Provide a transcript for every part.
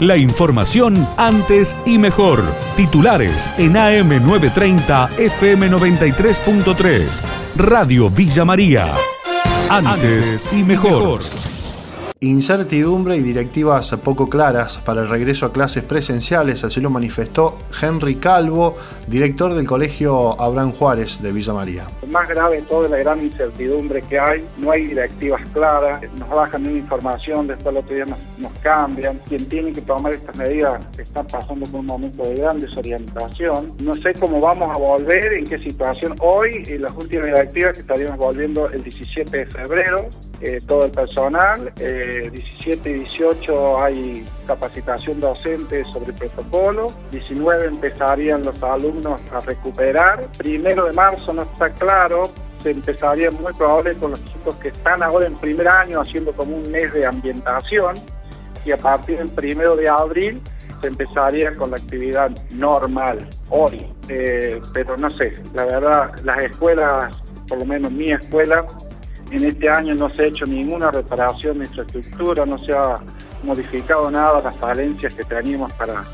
La información antes y mejor. Titulares en AM930 FM93.3. Radio Villa María. Antes y mejor. Incertidumbre y directivas poco claras para el regreso a clases presenciales, así lo manifestó Henry Calvo, director del Colegio Abraham Juárez de Villa María. Más grave es la gran incertidumbre que hay, no hay directivas claras, nos bajan una información, después el otro día nos, cambian. Quien tiene que tomar estas medidas está pasando por un momento de gran desorientación. No sé cómo vamos a volver, en qué situación. Hoy, en las últimas directivas que estaríamos volviendo el 17 de febrero, eh, todo el personal. Eh, 17 y 18 hay capacitación docente sobre el protocolo. 19 empezarían los alumnos a recuperar. Primero de marzo no está claro. Se empezaría muy probable con los chicos que están ahora en primer año haciendo como un mes de ambientación. Y a partir del primero de abril se empezaría con la actividad normal hoy. Eh, pero no sé, la verdad, las escuelas, por lo menos mi escuela, en este año no se ha hecho ninguna reparación de infraestructura, no se ha modificado nada las falencias que teníamos para,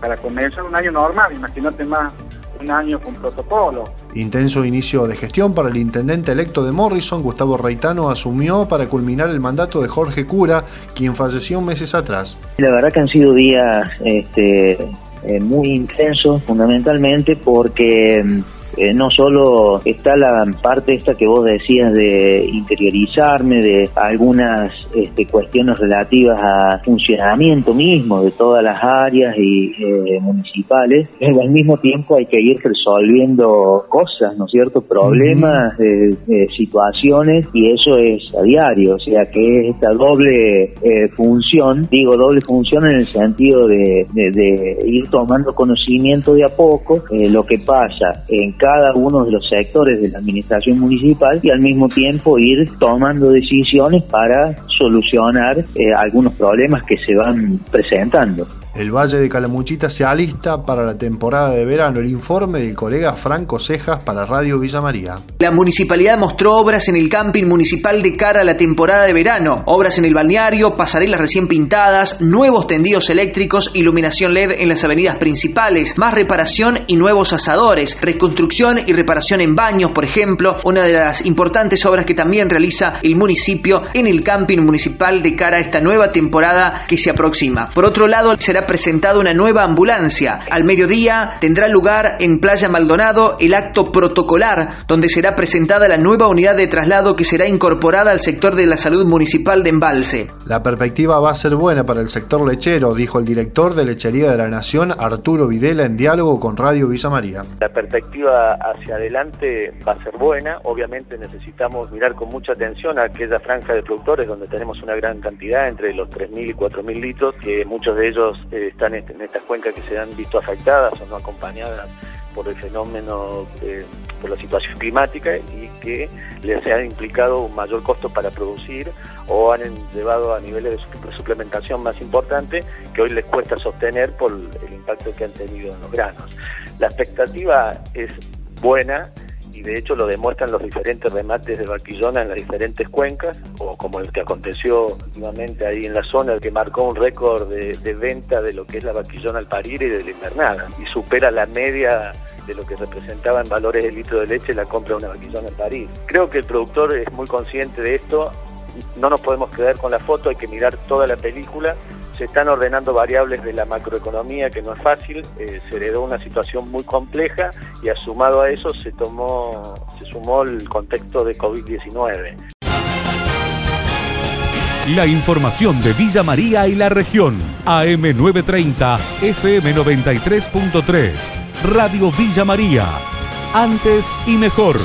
para comenzar un año normal, imagínate más un año con protocolo. Intenso inicio de gestión para el intendente electo de Morrison, Gustavo Reitano, asumió para culminar el mandato de Jorge Cura, quien falleció meses atrás. La verdad que han sido días este, eh, muy intensos, fundamentalmente porque mm, eh, no solo está la parte esta que vos decías de interiorizarme, de algunas este, cuestiones relativas a funcionamiento mismo de todas las áreas y eh, municipales, pero al mismo tiempo hay que ir resolviendo cosas, ¿no es cierto? Problemas, situaciones y eso es a diario, o sea que es esta doble eh, función, digo doble función en el sentido de, de, ir tomando conocimiento de a poco lo que pasa en cada uno de los sectores de la administración municipal y al mismo tiempo ir tomando decisiones para solucionar eh, algunos problemas que se van presentando. El Valle de Calamuchita se alista para la temporada de verano. El informe del colega Franco Cejas para Radio Villa María. La municipalidad mostró obras en el camping municipal de cara a la temporada de verano. Obras en el balneario, pasarelas recién pintadas, nuevos tendidos eléctricos, iluminación LED en las avenidas principales, más reparación y nuevos asadores, reconstrucción y reparación en baños, por ejemplo, una de las importantes obras que también realiza el municipio en el camping municipal de cara a esta nueva temporada que se aproxima. Por otro lado, será presentado una nueva ambulancia. Al mediodía tendrá lugar en Playa Maldonado el acto protocolar, donde será presentada la nueva unidad de traslado que será incorporada al sector de la salud municipal de Embalse. La perspectiva va a ser buena para el sector lechero, dijo el director de Lechería de la Nación, Arturo Videla, en diálogo con Radio Villa María. La perspectiva hacia adelante va a ser buena. Obviamente necesitamos mirar con mucha atención a aquella franja de productores donde tenemos una gran cantidad, entre los 3.000 y 4.000 litros, que muchos de ellos están en estas cuencas que se han visto afectadas o no acompañadas por el fenómeno, por la situación climática y que les ha implicado un mayor costo para producir o han llevado a niveles de suplementación más importantes que hoy les cuesta sostener por el impacto que han tenido en los granos. La expectativa es buena, y de hecho lo demuestran los diferentes remates de vaquillona en las diferentes cuencas, o como el que aconteció últimamente ahí en la zona, el que marcó un récord de, venta de lo que es la vaquillona al parir y de la invernada, y supera la media de lo que representaba en valores de litro de leche la compra de una vaquillona al parir. Creo que el productor es muy consciente de esto, no nos podemos quedar con la foto, hay que mirar toda la película se están ordenando variables de la macroeconomía que no es fácil, eh, se heredó una situación muy compleja y asumado a eso se tomó, se sumó el contexto de COVID-19. La información de Villa María y la región, AM930, FM93.3, Radio Villa María, antes y mejor.